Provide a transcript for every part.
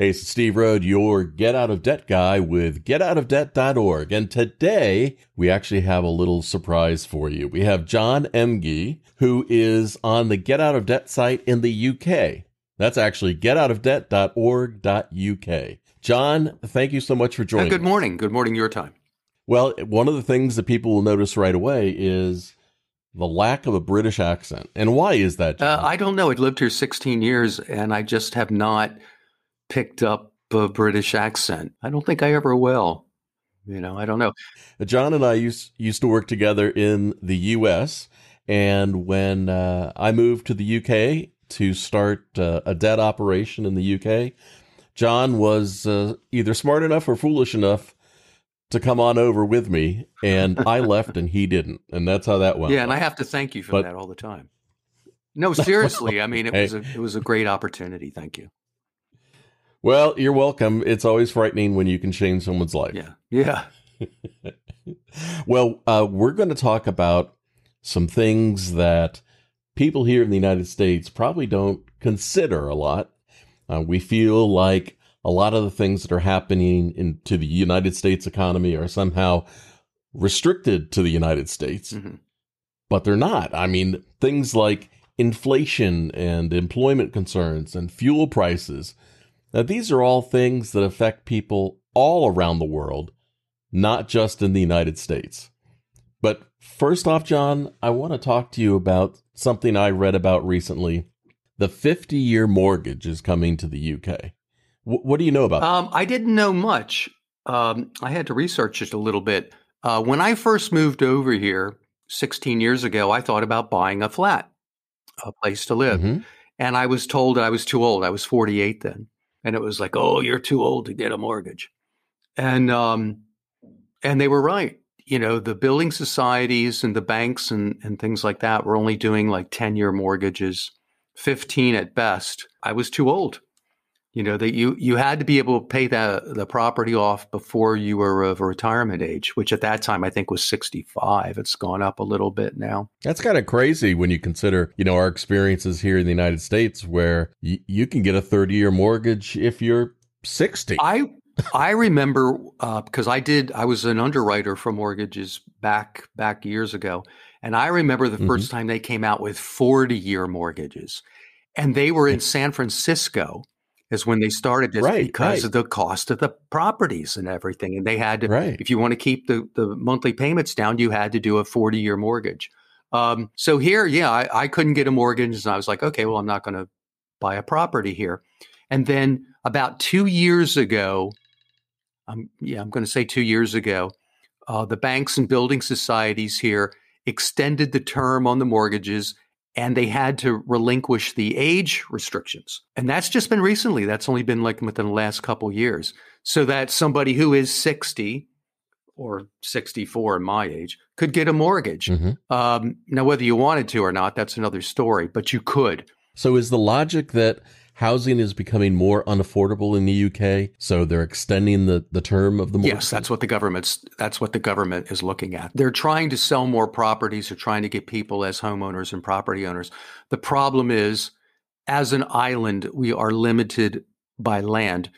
Hey, it's Steve Rhode, your Get Out of Debt guy with getoutofdebt.org. And today we actually have a little surprise for you. We have John Emge, who is on the Get Out of Debt site in the UK. That's actually getoutofdebt.org.uk. John, thank you so much for joining. Uh, good morning. Good morning, your time. Well, one of the things that people will notice right away is the lack of a British accent. And why is that? Uh, I don't know. I've lived here 16 years and I just have not picked up a British accent. I don't think I ever will. You know, I don't know. John and I used used to work together in the U.S. And when uh, I moved to the UK to start uh, a debt operation in the UK, John was uh, either smart enough or foolish enough to come on over with me, and I left and he didn't, and that's how that went. Yeah, and I have to thank you for but, that all the time. No, seriously, I mean it hey. was a, it was a great opportunity. Thank you. Well, you're welcome. It's always frightening when you can change someone's life. Yeah. Yeah. well, uh, we're going to talk about some things that people here in the United States probably don't consider a lot. Uh, we feel like a lot of the things that are happening into the United States economy are somehow restricted to the United States, mm-hmm. but they're not. I mean, things like inflation and employment concerns and fuel prices now, these are all things that affect people all around the world, not just in the United States. But first off, John, I want to talk to you about something I read about recently. The 50 year mortgage is coming to the UK. W- what do you know about um, I didn't know much. Um, I had to research it a little bit. Uh, when I first moved over here 16 years ago, I thought about buying a flat, a place to live. Mm-hmm. And I was told that I was too old. I was 48 then and it was like, "Oh, you're too old to get a mortgage," and um, and they were right. You know, the building societies and the banks and and things like that were only doing like ten year mortgages, fifteen at best. I was too old. You know that you you had to be able to pay the the property off before you were of retirement age, which at that time I think was sixty five. It's gone up a little bit now. That's kind of crazy when you consider you know our experiences here in the United States, where y- you can get a thirty year mortgage if you're sixty. I I remember because uh, I did. I was an underwriter for mortgages back back years ago, and I remember the 1st mm-hmm. time they came out with forty year mortgages, and they were in San Francisco is when they started this right, because right. of the cost of the properties and everything. And they had to, right. if you want to keep the, the monthly payments down, you had to do a 40 year mortgage. Um, so here, yeah, I, I, couldn't get a mortgage. And I was like, okay, well, I'm not going to buy a property here. And then about two years ago, um, yeah, I'm going to say two years ago, uh, the banks and building societies here extended the term on the mortgages and they had to relinquish the age restrictions. And that's just been recently. That's only been like within the last couple years. So that somebody who is 60 or 64 in my age could get a mortgage. Mm-hmm. Um, now, whether you wanted to or not, that's another story, but you could. So is the logic that housing is becoming more unaffordable in the UK, so they're extending the, the term of the mortgage. Yes, that's what the government's that's what the government is looking at. They're trying to sell more properties, they're trying to get people as homeowners and property owners. The problem is as an island, we are limited by land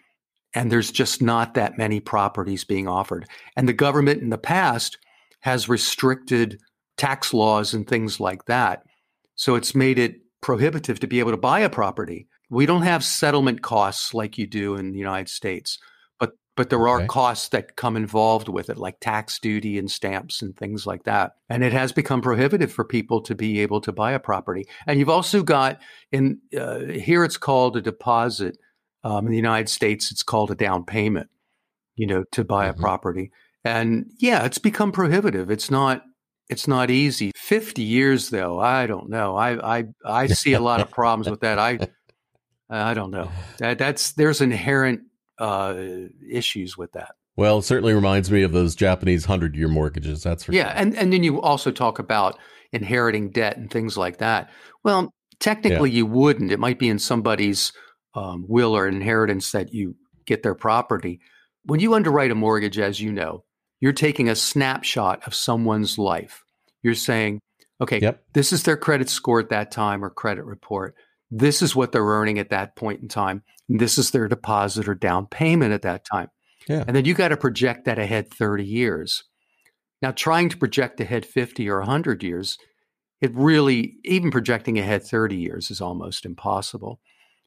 and there's just not that many properties being offered. And the government in the past has restricted tax laws and things like that. So it's made it prohibitive to be able to buy a property. We don't have settlement costs like you do in the United States, but but there are okay. costs that come involved with it, like tax duty and stamps and things like that. And it has become prohibitive for people to be able to buy a property. And you've also got in uh, here it's called a deposit. Um, in the United States, it's called a down payment. You know, to buy mm-hmm. a property. And yeah, it's become prohibitive. It's not it's not easy. 50 years though, I don't know. I I I see a lot of problems with that. I I don't know. That, that's there's inherent uh, issues with that. Well, it certainly reminds me of those Japanese hundred year mortgages. That's for yeah, sure. and and then you also talk about inheriting debt and things like that. Well, technically, yeah. you wouldn't. It might be in somebody's um, will or inheritance that you get their property. When you underwrite a mortgage, as you know, you're taking a snapshot of someone's life. You're saying, okay, yep. this is their credit score at that time or credit report. This is what they're earning at that point in time. This is their deposit or down payment at that time. Yeah. And then you got to project that ahead 30 years. Now, trying to project ahead 50 or 100 years, it really, even projecting ahead 30 years is almost impossible.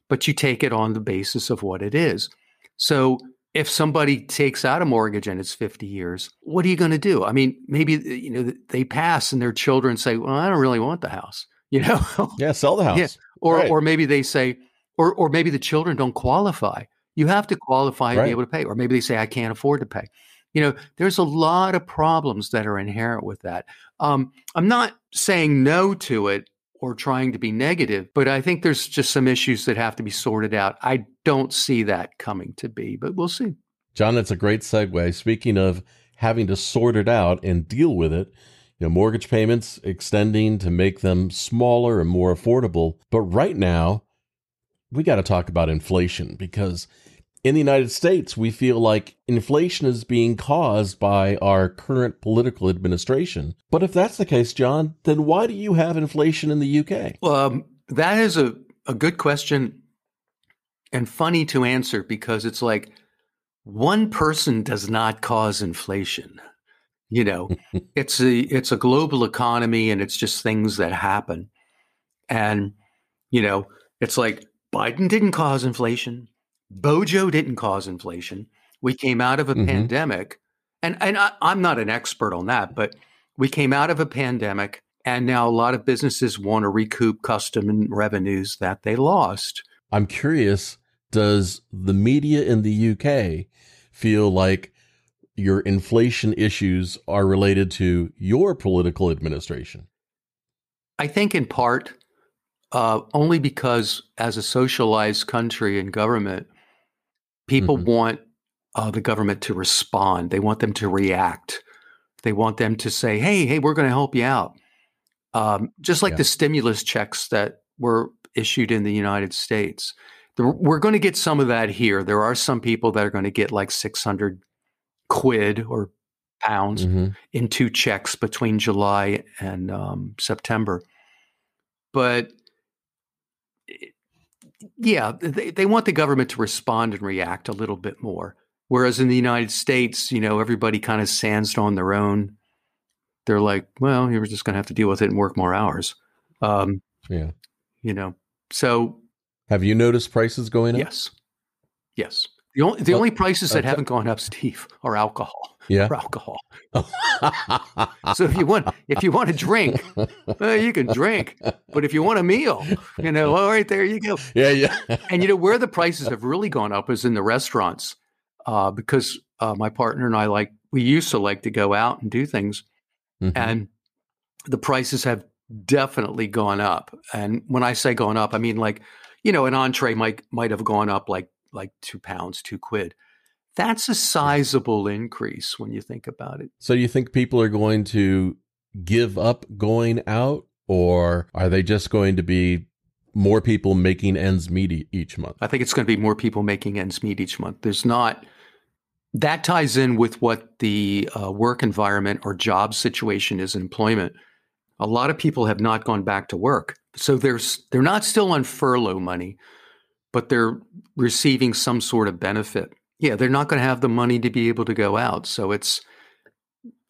But you take it on the basis of what it is. So if somebody takes out a mortgage and it's 50 years, what are you going to do? I mean, maybe you know they pass and their children say, "Well, I don't really want the house." You know? yeah, sell the house. Yeah. Or right. or maybe they say or or maybe the children don't qualify. You have to qualify right. to be able to pay. Or maybe they say, "I can't afford to pay." You know, there's a lot of problems that are inherent with that. Um, I'm not saying no to it or trying to be negative, but I think there's just some issues that have to be sorted out. I don't see that coming to be, but we'll see. John, that's a great segue. Speaking of having to sort it out and deal with it, you know, mortgage payments extending to make them smaller and more affordable. But right now, we got to talk about inflation because in the United States, we feel like inflation is being caused by our current political administration. But if that's the case, John, then why do you have inflation in the UK? Well, um, that is a, a good question and funny to answer because it's like one person does not cause inflation. You know, it's a it's a global economy and it's just things that happen. And you know, it's like Biden didn't cause inflation. Bojo didn't cause inflation. We came out of a mm-hmm. pandemic, and and I, I'm not an expert on that, but we came out of a pandemic, and now a lot of businesses want to recoup custom revenues that they lost. I'm curious. Does the media in the UK feel like your inflation issues are related to your political administration? I think in part, uh, only because as a socialized country and government, People mm-hmm. want uh, the government to respond. They want them to react. They want them to say, "Hey, hey, we're going to help you out." Um, just like yeah. the stimulus checks that were issued in the United States, we're going to get some of that here. There are some people that are going to get like six hundred quid or pounds mm-hmm. in two checks between July and um, September, but yeah, they, they want the government to respond and react a little bit more. Whereas in the United States, you know, everybody kind of stands on their own. They're like, well, you're just going to have to deal with it and work more hours. Um, yeah. You know, so. Have you noticed prices going up? Yes. Yes. The only the well, only prices that haven't gone up, Steve, are alcohol. Yeah, alcohol. so if you want if you want to drink, well, you can drink. But if you want a meal, you know, all right, there you go. Yeah, yeah. and you know where the prices have really gone up is in the restaurants, uh, because uh, my partner and I like we used to like to go out and do things, mm-hmm. and the prices have definitely gone up. And when I say gone up, I mean like you know an entree might might have gone up like like two pounds, two quid. That's a sizable increase when you think about it. So you think people are going to give up going out, or are they just going to be more people making ends meet each month? I think it's going to be more people making ends meet each month. There's not. That ties in with what the uh, work environment or job situation is in employment. A lot of people have not gone back to work. So there's they're not still on furlough money, but they're receiving some sort of benefit. Yeah, they're not going to have the money to be able to go out. So it's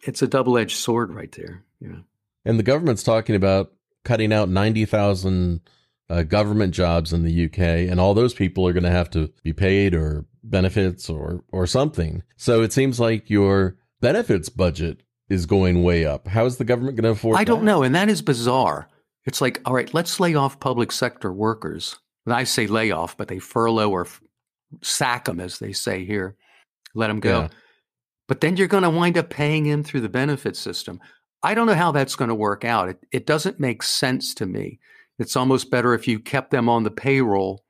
it's a double-edged sword right there. Yeah. And the government's talking about cutting out 90,000 uh, government jobs in the UK and all those people are going to have to be paid or benefits or or something. So it seems like your benefits budget is going way up. How is the government going to afford I don't know, and that is bizarre. It's like, all right, let's lay off public sector workers. I say layoff, but they furlough or sack them, as they say here, let them go. Yeah. But then you're going to wind up paying him through the benefit system. I don't know how that's going to work out. It, it doesn't make sense to me. It's almost better if you kept them on the payroll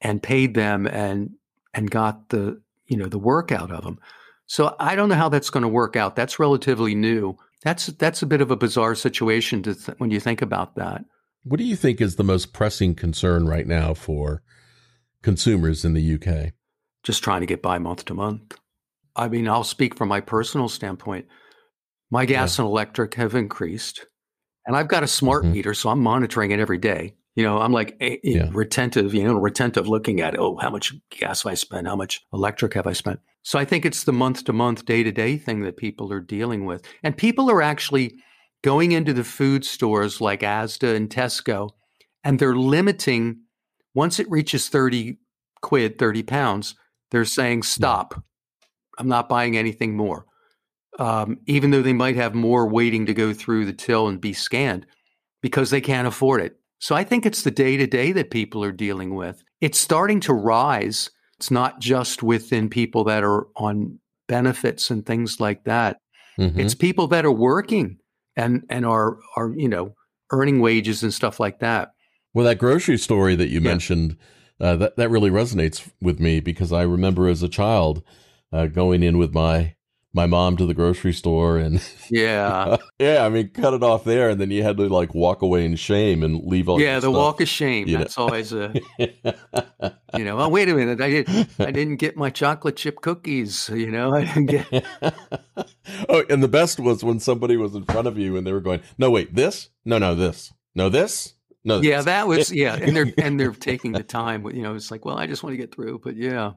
and paid them and and got the you know the work out of them. So I don't know how that's going to work out. That's relatively new. That's that's a bit of a bizarre situation to th- when you think about that. What do you think is the most pressing concern right now for consumers in the UK? Just trying to get by month to month. I mean, I'll speak from my personal standpoint. My gas yeah. and electric have increased, and I've got a smart mm-hmm. meter, so I'm monitoring it every day. You know, I'm like eh, eh, Yeah. retentive, you know, retentive looking at, oh, how much gas have I spent? How much electric have I spent? So I think it's the month to month, day to day thing that people are dealing with. And people are actually going into the food stores like Asda and Tesco, and they're limiting, once it reaches 30 quid, 30 pounds, they're saying, stop. I'm not buying anything more. Um, even though they might have more waiting to go through the till and be scanned because they can't afford it. So I think it's the day to day that people are dealing with. It's starting to rise. It's not just within people that are on benefits and things like that. Mhm. It's people that are working and and are are you know earning wages and stuff like that. Well, that grocery story that you Yeah. mentioned, uh, that that really resonates with me because I remember as a child uh, going in with my my mom to the grocery store and Yeah, yeah, I mean, cut it off there, and then you had to like walk away in shame and leave all. yeah. The stuff. walk of shame. you know. That's always a you know. Oh wait a minute, I did I didn't get my chocolate chip cookies. You know, I didn't get. oh, and the best was when somebody was in front of you and they were going, "No, wait, this? No, no, this? No, this? No, Yeah, that was yeah, and they're and they're taking the time. You know, it's like, well, I just want to get through, but yeah,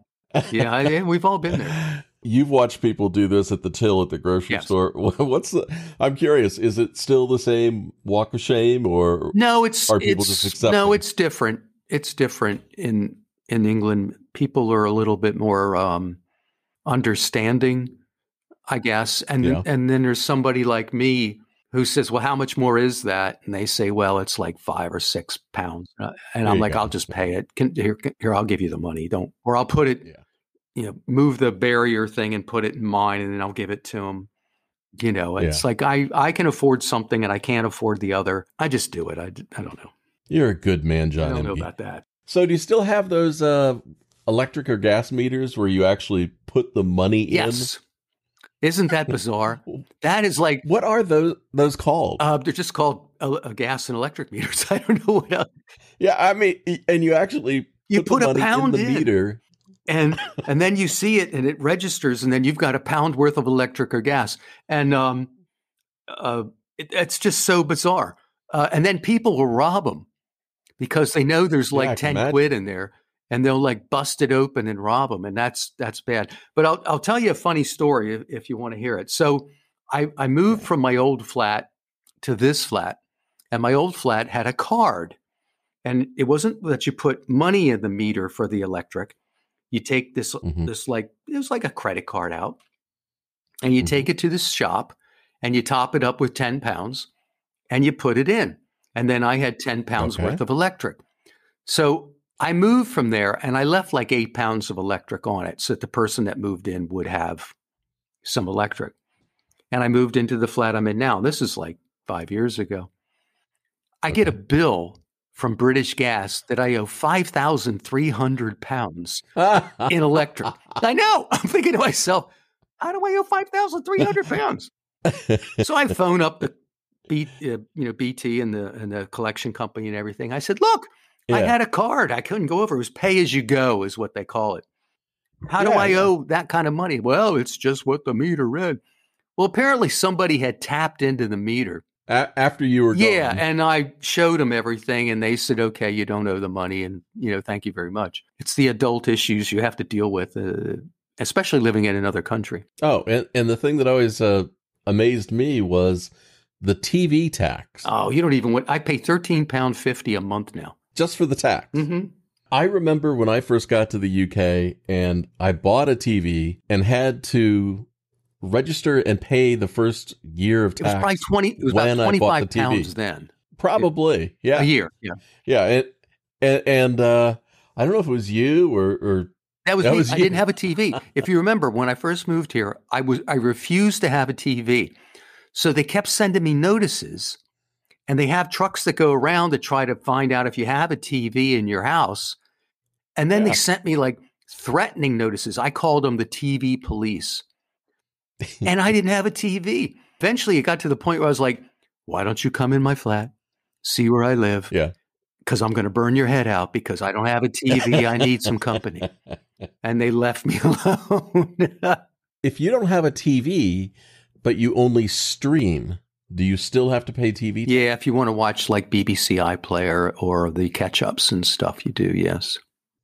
yeah, I, yeah, we've all been there. You've watched people do this at the till at the grocery Yes. store. What's the? I'm curious. Is it still the same walk of shame, or No, it's Are people it's, just accepting? No, it's different. It's different in in England. People are a little bit more um, understanding, I guess. And Yeah. and then there's somebody like me who says, "Well, how much more is that?" And they say, "Well, it's like five or six pounds." Uh, and I'm like, go. "I'll just pay it. Can, here, here, I'll give you the money. Don't, or I'll put it, Yeah. You know, move the barrier thing and put it in mine, and then I'll give it to him. You know, it's like I I can afford something and I can't afford the other. I just do it. I, I don't know. you're a good man, I John? don't know about that. So, do you still have those uh, electric or gas meters where you actually put the money in? Yes. Isn't that bizarre? that is like What are those those called? uh, they're just called uh, uh, gas and electric meters. I don't know what else. yeah, I mean, and you actually You put, put a pound in the in. meter. And and then you see it and it registers and then you've got a pound worth of electric or gas. And um uh it, it's just so bizarre. Uh, and then people will rob them because they know there's like can 10 imagine. quid in there and they'll like bust it open and rob them and that's that's bad. But i'll, I'll tell you a funny story if, if you want to hear it. So I, I moved from my old flat to this flat and my old flat had a card and it wasn't that you put money in the meter for the electric you take this Mhm. this like it was like a credit card out and you Mhm. take it to this shop and you top it up with 10 pounds and you put it in and then i had 10 pounds Okay. worth of electric so i moved from there and i left like eight pounds of electric on it so that the person that moved in would have some electric and i moved into the flat i'm in now this is like five years ago i get a bill from british gas that i owe 5300 pounds in electric. I know. I'm thinking to myself, how do I owe five thousand three hundred pounds? so I phone up the B, uh, you know, BT and the and the collection company and everything. I said, look, I had a card. I couldn't go over. It was pay as you go, is what they call it. How do I yeah. owe that kind of money? Well, it's just what the meter read. Well, apparently somebody had tapped into the meter. A- after you were Yeah, gone. and I showed them everything, and they said, "Okay, you don't owe the money, and you know, thank you very much." It's the adult issues you have to deal with, uh, especially living in another country. Oh, and, and the thing that always uh, amazed me was the TV tax. Oh, you don't even. want- I pay thirteen pound fifty a month now. Just for the tax. Mm-hmm. I remember when I first got to the UK and I bought a TV and had to register and pay the first year of tax. It was probably twenty. It was about twenty five the pounds then Probably, yeah, a year. Yeah, yeah, and and, and uh, I don't know if it was you or or that was That me. was I didn't have a TV. if you remember, when I first moved here, I was I refused to have a TV, so they kept sending me notices, and they have trucks that go around to try to find out if you have a TV in your house, and then Yeah. they sent me like threatening notices. I called them the TV police, and I didn't have a TV. Eventually, it got to the point where I was like, "Why don't you come in my flat, see where I live?" Yeah. because I'm going to burn your head out because I don't have a TV. I need some company. And they left me alone. if you don't have a TV, but you only stream, Do you still have to pay TV? Yeah, if you want to watch like BBC iPlayer or the catch ups and stuff, you do, yes.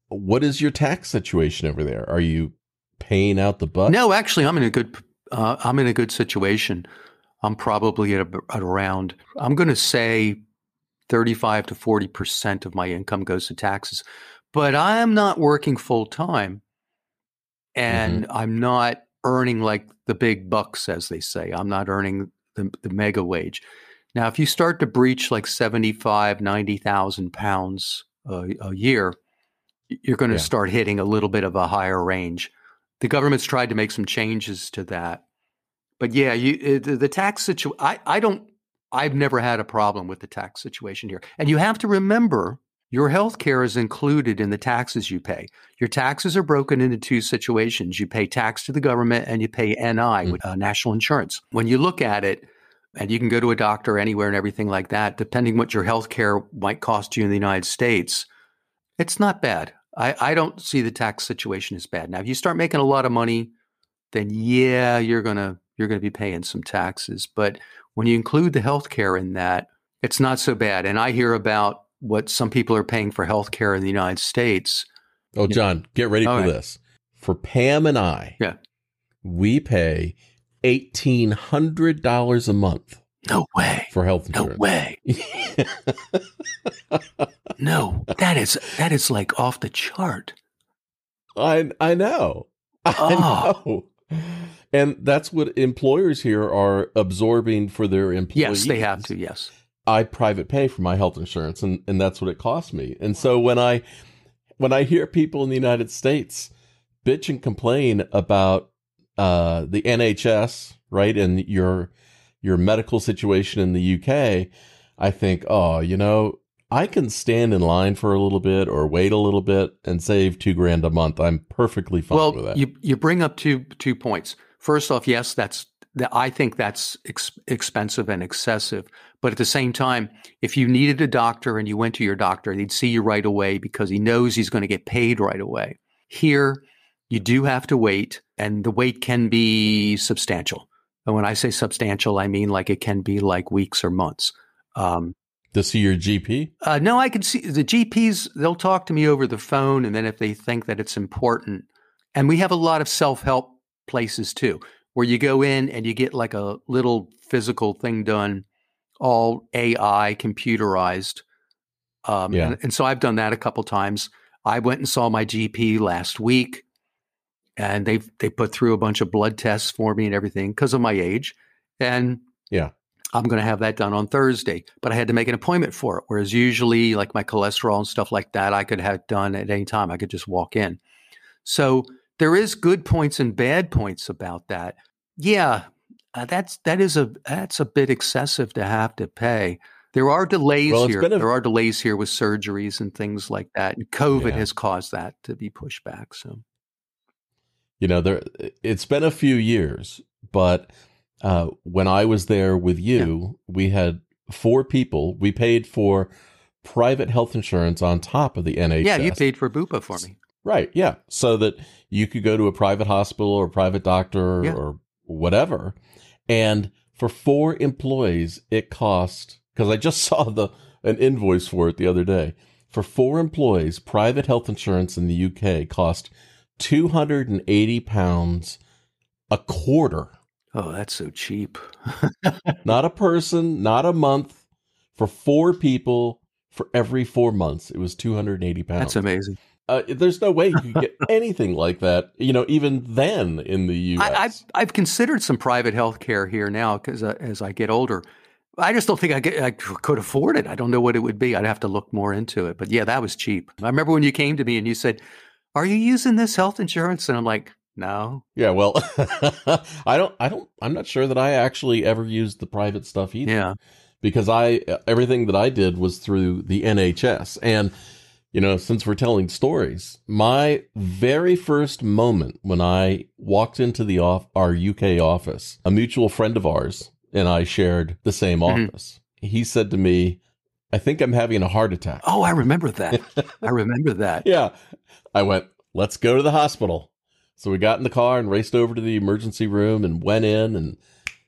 What is your tax situation over there? Are you paying out the butt? No, actually, I'm in a good uh, I'm in a good situation. I'm probably at, a, at around I'm going to say 35 to 40 percent of my income goes to taxes, but I'm not working full time, and mm-hmm. I'm not earning like the big bucks, as they say. I'm not earning the, the mega wage. Now, if you start to breach like 75, 90,000 pounds a, a year, you're going to yeah. start hitting a little bit of a higher range. The government's tried to make some changes to that. But yeah, you, it, the tax situation, I, I don't, I've never had a problem with the tax situation here. And you have to remember your health care is included in the taxes you pay. Your taxes are broken into two situations. You pay tax to the government and you pay NI, mm. uh, national insurance. When you look at it, and you can go to a doctor anywhere and everything like that, depending what your health care might cost you in the United States, it's not bad. I, I don't see the tax situation as bad. Now, if you start making a lot of money, then yeah, you're gonna you're gonna be paying some taxes. But when you include the health care in that, it's not so bad. And I hear about what some people are paying for health care in the United States. Oh, John, get ready for this. For Pam and I, yeah, we pay eighteen hundred dollars a month. No way for health insurance. No way. no, that is that is like off the chart. I I know. I oh. know. And that's what employers here are absorbing for their employees. Yes, they have to. Yes. I private pay for my health insurance and, and that's what it costs me. And so when I when I hear people in the United States bitch and complain about uh, the NHS, right, and your your medical situation in the UK, I think, oh, you know, I can stand in line for a little bit or wait a little bit and save two grand a month. I'm perfectly fine well, with that. You you bring up two two points. First off, yes, that's that I think that's ex- expensive and excessive. But at the same time, if you needed a doctor and you went to your doctor, he'd see you right away because he knows he's going to get paid right away. Here, you do have to wait, and the wait can be substantial. And when I say substantial, I mean like it can be like weeks or months. Um, to see your GP? Uh, no, I can see the GPs. They'll talk to me over the phone, and then if they think that it's important, and we have a lot of self help places too where you go in and you get like a little physical thing done, all AI computerized. Um, yeah. and, and so I've done that a couple times. I went and saw my GP last week, and they they put through a bunch of blood tests for me and everything because of my age. And yeah, I'm going to have that done on Thursday, but I had to make an appointment for it. Whereas usually, like my cholesterol and stuff like that, I could have done at any time. I could just walk in. So there is good points and bad points about that. Yeah, uh, that's that is a that's a bit excessive to have to pay. There are delays well, here. A, there are delays here with surgeries and things like that. And COVID yeah. has caused that to be pushed back. So, you know, there it's been a few years, but uh, when I was there with you, yeah. we had four people. We paid for private health insurance on top of the NHS. Yeah, you paid for Bupa for me. Right. Yeah. So that you could go to a private hospital or private doctor yeah. or whatever. And for four employees, it cost, because I just saw the an invoice for it the other day. For four employees, private health insurance in the UK cost 280 pounds a quarter. Oh, that's so cheap. not a person, not a month. For four people for every four months, it was 280 pounds. That's amazing. Uh, there's no way you could get anything like that, you know, even then in the U.S. I, have I've considered some private health care here now because uh, as I get older, I just don't think I, get, I could afford it. I don't know what it would be. I'd have to look more into it. But yeah, that was cheap. I remember when you came to me and you said, "Are you using this health insurance?" And I'm like, "No." Yeah, well, I don't. I don't. I'm not sure that I actually ever used the private stuff either. Yeah, because I everything that I did was through the NHS and you know, since we're telling stories, my very first moment when I walked into the off our UK office, a mutual friend of ours and I shared the same mm-hmm. office. He said to me, I think I'm having a heart attack. Oh, I remember that. I remember that. Yeah. I went, let's go to the hospital. So we got in the car and raced over to the emergency room and went in and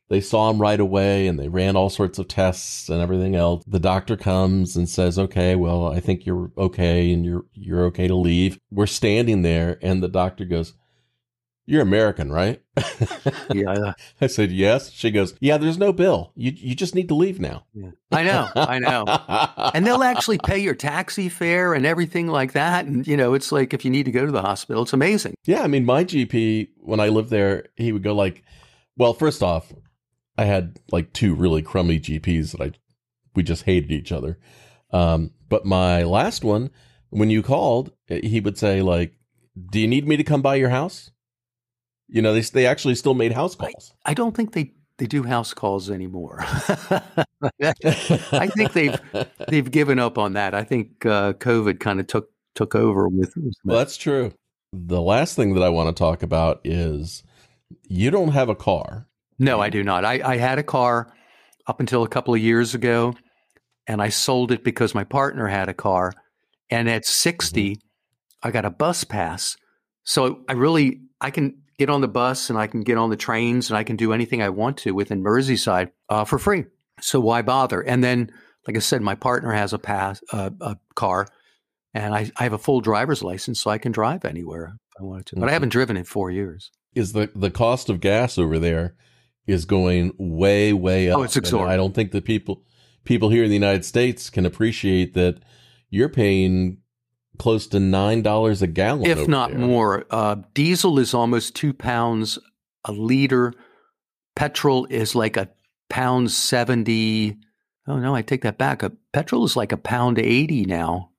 they saw him right away and they ran all sorts of tests and everything else. The doctor comes and says, "Okay, well, I think you're okay and you're you're okay to leave." We're standing there and the doctor goes, "You're American, right?" Yeah. I said, "Yes." She goes, "Yeah, there's no bill. You you just need to leave now." yeah. I know. I know. And they'll actually pay your taxi fare and everything like that. And, you know, it's like if you need to go to the hospital, it's amazing. Yeah, I mean, my GP when I lived there, he would go like, well, first off, I had like two really crummy GPs that I we just hated each other. Um, but my last one, when you called, he would say like, "Do you need me to come by your house?" You know, they they actually still made house calls. I don't think they, they do house calls anymore. I think they've they've given up on that. I think uh, COVID kind of took took over with. Well, that's true. The last thing that I want to talk about is you don't have a car. No, I do not. I, I had a car up until a couple of years ago, and I sold it because my partner had a car. And at 60, I got a bus pass. So I really I can get on the bus and I can get on the trains and I can do anything I want to within Merseyside uh, for free. So why bother? And then, like I said, my partner has a pass uh, a car, and I, I have a full driver's license, so I can drive anywhere if I wanted to. But I Mhm. haven't driven in four years. Is the the cost of gas over there is going way way up? Oh, it's exorbitant. I don't think that people people here in the United States can appreciate that you're paying close to nine dollars a gallon, if not there. more. Uh, diesel is almost two pounds a liter. Petrol is like a pound seventy. Oh no, I take that back. A petrol is like a pound eighty now,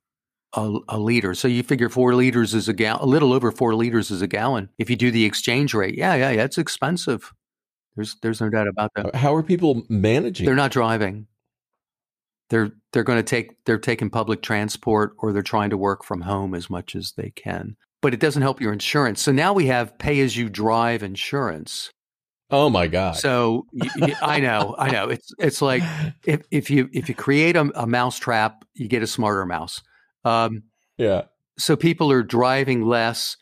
a, a liter. So you figure four liters is a gallon. A little over four liters is a gallon. If you do the exchange rate, yeah, yeah, yeah, it's expensive. There's there's no doubt about that. How are people managing? They're not driving. They're they're going to take they're taking public transport or they're trying to work from home as much as they can. But it doesn't help your insurance. So now we have pay as you drive insurance. oh my god! So I know, I know. It's it's like if if you if you create a, a mouse trap, you get a smarter mouse. Um, yeah, so people are driving less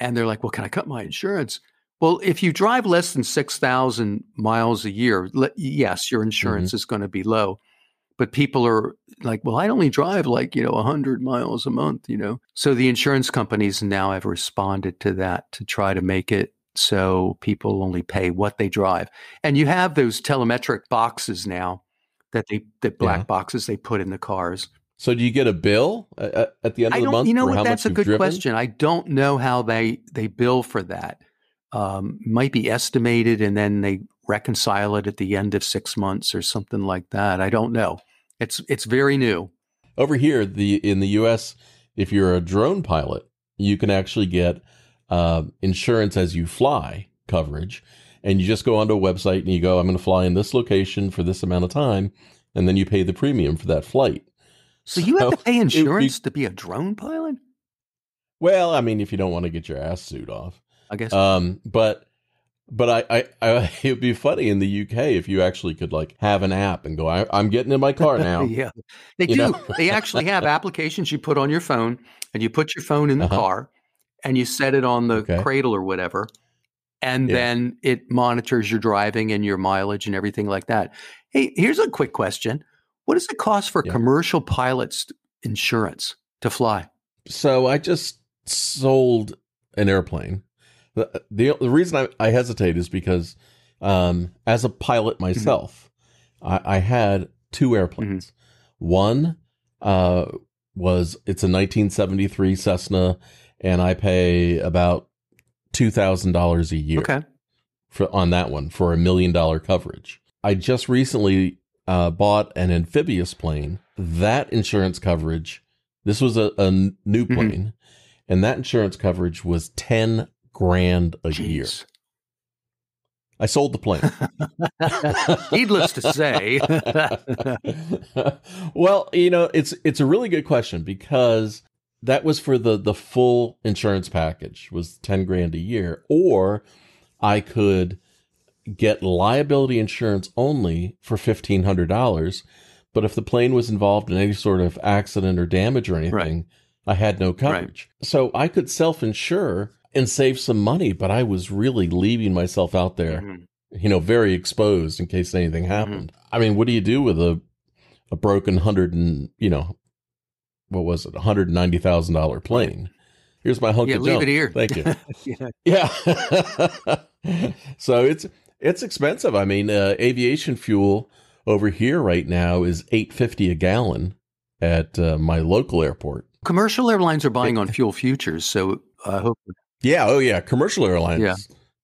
and they're like, well, can I cut my insurance? Well, if you drive less than 6,000 miles a year, le- yes, your insurance is going to be low. But people are like, well, I only drive like, you know, 100 miles a month, you know. So the insurance companies now have responded to that to try to make it so people only pay what they drive. And you have those telemetric boxes now that they, the black Yeah. boxes they put in the cars. So do you get a bill at, at the end of I the month? You know what? That's a good driven? question. I don't know how they they bill for that. Um, might be estimated, and then they reconcile it at the end of six months or something like that. I don't know. It's it's very new. Over here, the in the U.S., if you're a drone pilot, you can actually get uh, insurance as you fly coverage, and you just go onto a website and you go, "I'm going to fly in this location for this amount of time," and then you pay the premium for that flight. So you have to pay it- insurance to be a drone pilot. Well, I mean, if you don't want to get your ass sued off, I guess. um, but but I, I, I it would be funny in the UK if you actually could like have an app and go, I, I'm getting in my car now. yeah, they you do. they actually have applications you put on your phone, and you put your phone in the Uh-huh. car, and you set it on the Okay. cradle or whatever, and Yeah. then it monitors your driving and your mileage and everything like that. Hey, here's a quick question: What does it cost for Yeah. commercial pilots insurance to fly? So I just sold an airplane. The the, the reason I, I hesitate is because um, as a pilot myself, I, I had two airplanes. One uh, was it's a 1973 Cessna, and I pay about two thousand dollars a year Okay, for on that one for a million dollar coverage. I just recently uh, bought an amphibious plane. That insurance coverage, this was a new Mhm. plane, and that insurance coverage was ten grand a year. I sold the plane. Needless to say, well, you know, it's it's a really good question because that was for the the full insurance package was 10 grand a year or I could get liability insurance only for $1500 but if the plane was involved in any sort of accident or damage or anything I had no coverage. So I could self-insure and save some money, but I was really leaving myself out there Mhm. you know, very exposed in case anything happened. I mean, what do you do with a a broken hundred and you know, what was it, a hundred ninety thousand dollar plane? Here's my hunk Yeah, of leave junk. it here. Thank you. yeah. Yeah. so it's it's expensive. I mean, uh, aviation fuel over here right now is eight fifty a gallon at uh, my local airport. Commercial airlines are buying on fuel futures, so I hope. Yeah. Oh, yeah. Commercial airlines. Yeah.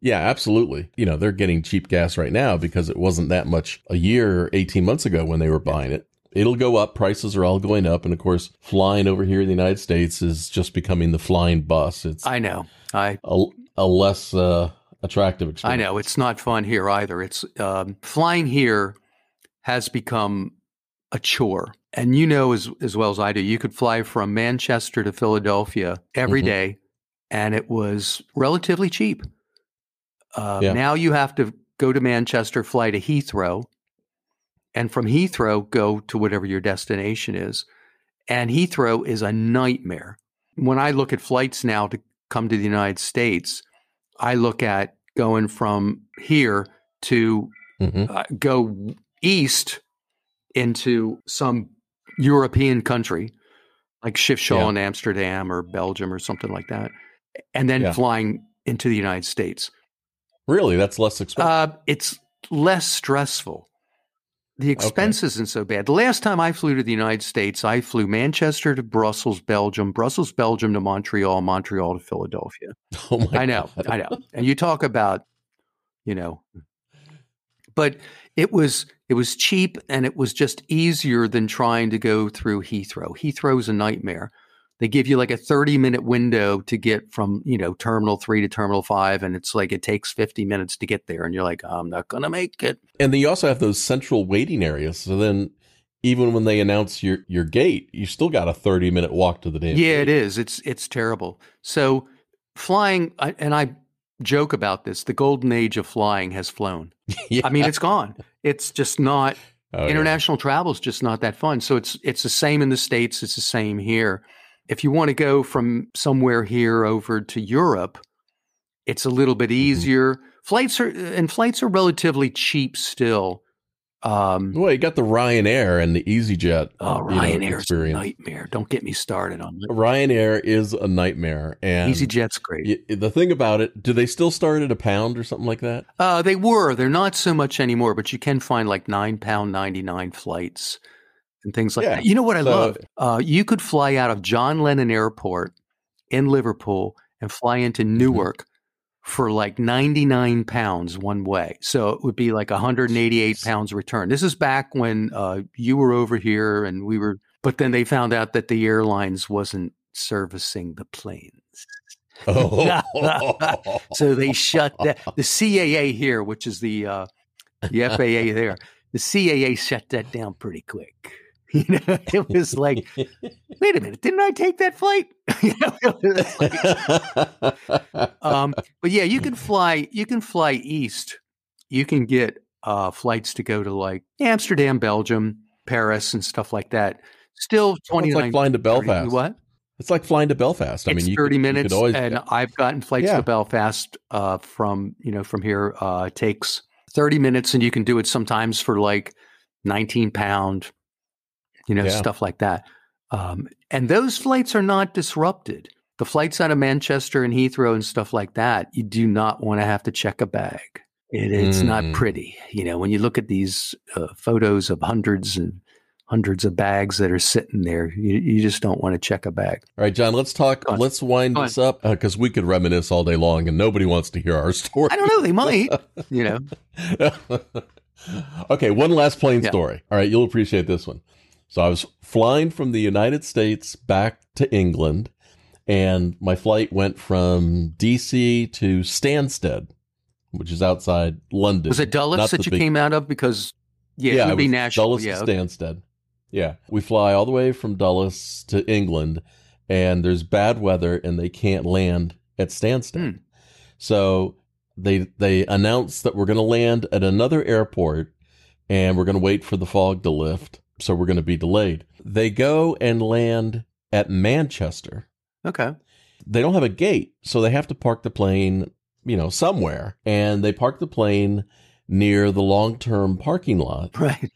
Yeah, absolutely. You know, they're getting cheap gas right now because it wasn't that much a year, 18 months ago when they were buying it. It'll go up. Prices are all going up. And of course, flying over here in the United States is just becoming the flying bus. It's I know. I a, a less uh, attractive I know it's not fun here either. It's um, flying here has become a chore, and you know as as well as I do. You could fly from Manchester to Philadelphia every Mhm. day, and it was relatively cheap. Uh, Yeah. Now you have to go to Manchester, fly to Heathrow, and from Heathrow go to whatever your destination is. And Heathrow is a nightmare. When I look at flights now to come to the United States, I look at going from here to Mhm. uh, go east into some European country like Schiphol Yeah. in Amsterdam or Belgium or something like that, and then Yeah. flying into the United States. Really? That's less expensive? Uh, it's less stressful. The expense isn't so bad. The last time I flew to the United States, I flew Manchester to Brussels, Belgium, Brussels, Belgium to Montreal, Montreal to Philadelphia. oh, my I know, God. I know. And you talk about, you know, but it was it was cheap and it was just easier than trying to go through Heathrow. Heathrow's a nightmare. They give you like a 30 minute window to get from, you know, terminal 3 to terminal 5 and it's like it takes 50 minutes to get there and you're like, I'm not going to make it. And then you also have those central waiting areas. So then even when they announce your, your gate, you still got a 30 minute walk to the damn Yeah, gate. it is. It's it's terrible. So flying I- and I joke about this, the golden age of flying has flown. Yeah. I mean, it's gone. It's just not Oh, yeah. international travel is just not that fun. So it's it's the same in the states. It's the same here. If you want to go from somewhere here over to Europe, it's a little Mm-hmm. bit easier. Flights are and flights are relatively cheap still. Um, Well, you got the Ryanair and the EasyJet oh, Ryanair's a nightmare. Don't get me started on it. Ryanair is a nightmare. And EasyJet's great. y- the thing about it, do they still start at a pound or something like that? Uh, they were. They're not so much anymore, but you can find like nine pound ninety nine flights and things like Yeah. that. You know what I So- love? Uh, you could fly out of John Lennon Airport in Liverpool and fly into Mm-hmm. Newark for like ninety nine pounds one way. So it would be like one hundred and eighty eight pounds return. This is back when uh, you were over here and we were. But then they found out that the airlines wasn't servicing the planes. Oh. So they shut that. The CAA here, which is the uh, the FAA there, the CAA shut that down pretty quick. You know, it was like, wait a minute, didn't I take that flight? You know, like- um, but yeah, you can fly. You can fly east. You can get uh, flights to go to like Amsterdam, Belgium, Paris, and stuff like that. Still twenty it's like flying to Belfast. What? It's like flying to Belfast. I it's mean, you thirty could, minutes, always, and I've gotten flights Yeah. to Belfast uh, from you know from here. Uh, takes thirty minutes, and you can do it sometimes for like nineteen pound, you know, Yeah. stuff like that. Um, and those flights are not disrupted. The flights out of Manchester and Heathrow and stuff like that, you do not want to have to check a bag. It, it's not Mm. pretty. You know, when you look at these uh, photos of hundreds and hundreds of bags that are sitting there, you, you just don't want to check a bag. All right, John, let's talk. Let's wind this up because we could reminisce all day long and nobody wants to hear our story. I don't know. They might, you know. okay, one last plane Yeah. story. All right, you'll appreciate this one. So I was flying from the United States back to England, and my flight went from DC to Stansted, which is outside London. Was it Dulles Not that you big- came out of? Because yeah, yeah, it would be national. Dulles yeah, to okay. Stansted. Yeah, we fly all the way from Dulles to England, and there's bad weather, and they can't land at Stansted. Hmm. So they they announced that we're going to land at another airport, and we're going to wait for the fog to lift. So we're going to be delayed. They go and land at Manchester. Okay. They don't have a gate, so they have to park the plane, you know, somewhere. And they park the plane near the long term parking lot. Right.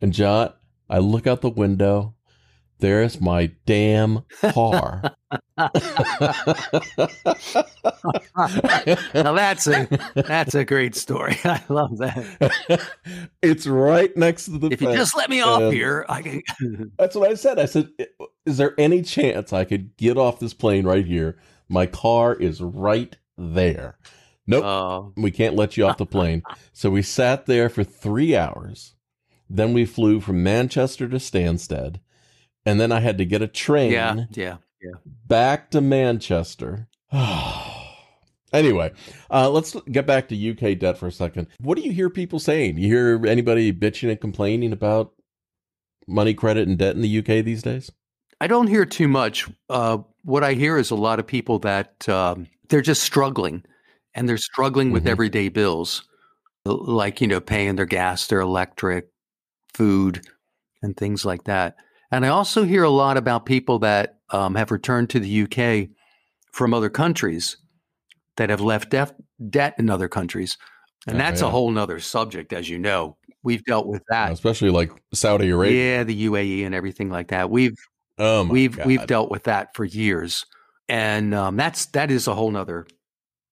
And John, I look out the window. There's my damn car. now that's a that's a great story. I love that. it's right next to the. If you just let me off here, I can. that's what I said. I said, "Is there any chance I could get off this plane right here? My car is right there." Nope, uh, we can't let you off the plane. so we sat there for three hours. Then we flew from Manchester to Stansted, and then I had to get a train. Yeah, yeah, yeah. Back to Manchester. anyway, uh, let's get back to UK debt for a second. What do you hear people saying? You hear anybody bitching and complaining about money, credit, and debt in the UK these days? I don't hear too much. Uh, what I hear is a lot of people that um, they're just struggling, and they're struggling with mm-hmm. everyday bills, like you know paying their gas, their electric, food, and things like that. And I also hear a lot about people that um, have returned to the UK from other countries that have left def- debt in other countries. And that's yeah. a whole nother subject, as you know. We've dealt with that, especially like Saudi Arabia, yeah, the UAE and everything like that. We've oh we've God. we've dealt with that for years, and um, that's that is a whole nother.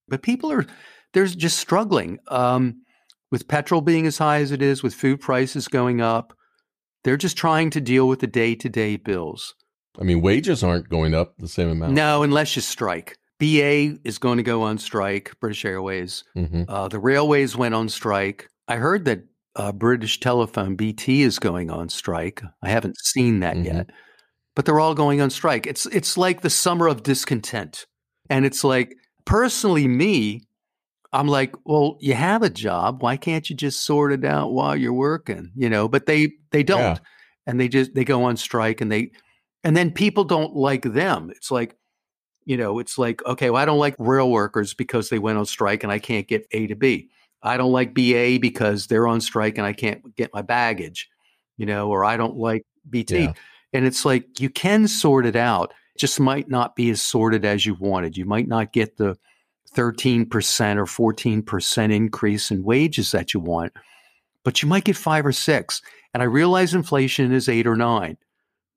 But people are they're just struggling um, with petrol being as high as it is, with food prices going up. They're just trying to deal with the day to day bills. I mean, wages aren't going up the same amount. No, unless you strike. BA is going to go on strike, British Airways. Mm-hmm. Uh, the railways went on strike. I heard that uh, British Telephone, BT, is going on strike. I haven't seen that mm-hmm. yet, but they're all going on strike. It's, it's like the summer of discontent. And it's like, personally, me, I'm like, well, you have a job. Why can't you just sort it out while you're working? You know, but they they don't, yeah. and they just they go on strike, and they and then people don't like them. It's like, you know, it's like okay, well, I don't like rail workers because they went on strike, and I can't get A to B. I don't like BA because they're on strike, and I can't get my baggage. You know, or I don't like BT, yeah. and it's like you can sort it out. It just might not be as sorted as you wanted. You might not get the 13% or 14% increase in wages that you want, but you might get five or six. And I realize inflation is eight or nine,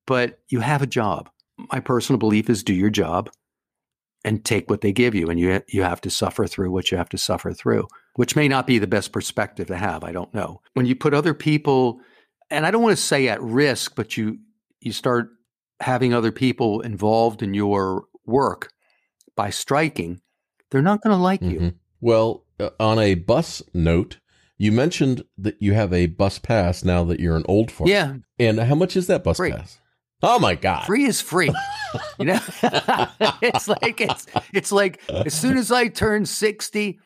but you have a job. My personal belief is do your job and take what they give you. And you, you have to suffer through what you have to suffer through, which may not be the best perspective to have. I don't know. When you put other people, and I don't want to say at risk, but you, you start having other people involved in your work by striking, they're not going to like mm-hmm. you. Well, uh, on a bus note, you mentioned that you have a bus pass now that you're an old farm. Yeah. And how much is that bus free. pass? Oh my god. Free is free. you know? it's like it's it's like as soon as I turned 60,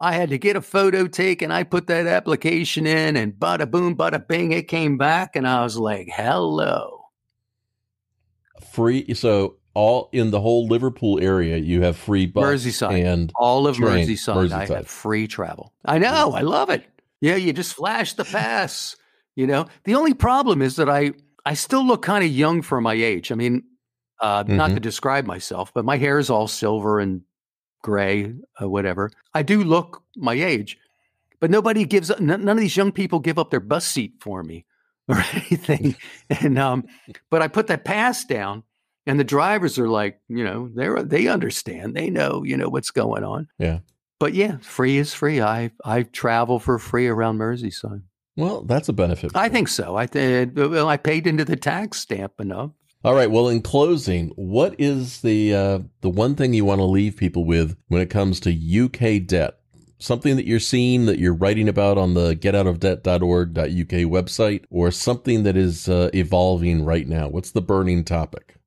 I had to get a photo taken. I put that application in and bada boom, bada bing, it came back and I was like, "Hello." Free so all in the whole Liverpool area, you have free bus Merseyside and all of train, Merseyside, Merseyside. I have free travel. I know, I love it. Yeah, you just flash the pass. You know, the only problem is that I I still look kind of young for my age. I mean, uh, mm-hmm. not to describe myself, but my hair is all silver and gray, uh, whatever. I do look my age, but nobody gives. None of these young people give up their bus seat for me or anything. and um, but I put that pass down and the drivers are like, you know, they they understand, they know, you know what's going on. Yeah. But yeah, free is free. I I travel for free around Merseyside. Well, that's a benefit. I think so. I th- well, I paid into the tax stamp enough. All right. Well, in closing, what is the uh, the one thing you want to leave people with when it comes to UK debt? Something that you're seeing that you're writing about on the getoutofdebt.org.uk website, or something that is uh, evolving right now. What's the burning topic?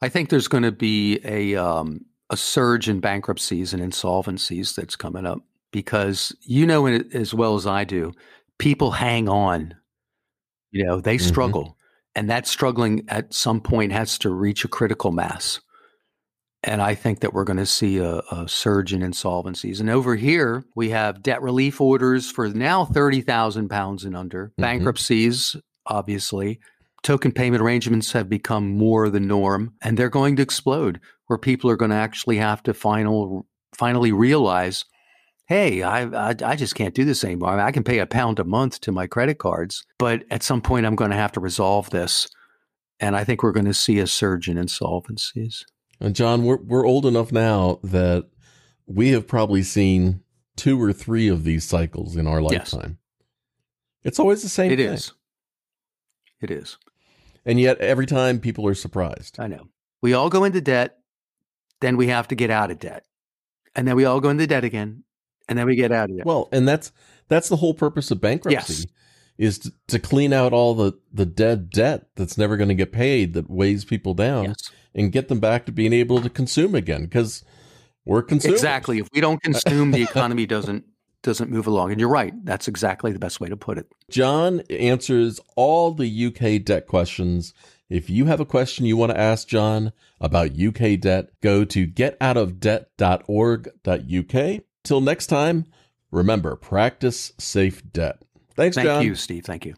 I think there's going to be a um, a surge in bankruptcies and insolvencies that's coming up because you know it as well as I do. People hang on, you know, they mm-hmm. struggle, and that struggling at some point has to reach a critical mass. And I think that we're going to see a, a, surge in insolvencies. And over here, we have debt relief orders for now thirty thousand pounds and under, mm-hmm. bankruptcies, obviously, token payment arrangements have become more the norm and they're going to explode where people are going to actually have to final finally realize hey, I, I, I just can't do this anymore. I, mean, I can pay a pound a month to my credit cards, but at some point I'm going to have to resolve this, and I think we're going to see a surge in insolvencies. And John, we're we're old enough now that we have probably seen two or three of these cycles in our lifetime. Yes. It's always the same. It thing. is. It is. And yet, every time people are surprised. I know. We all go into debt, then we have to get out of debt, and then we all go into debt again, and then we get out of debt. Well, and that's that's the whole purpose of bankruptcy. Yes. Is to, to clean out all the, the dead debt that's never going to get paid that weighs people down yes. and get them back to being able to consume again because we're consumers. Exactly. If we don't consume, the economy doesn't doesn't move along. And you're right. That's exactly the best way to put it. John answers all the UK debt questions. If you have a question you want to ask John about UK debt, go to getoutofdebt.org.uk. Till next time, remember practice safe debt. Thanks, Thank John. Thank you, Steve. Thank you.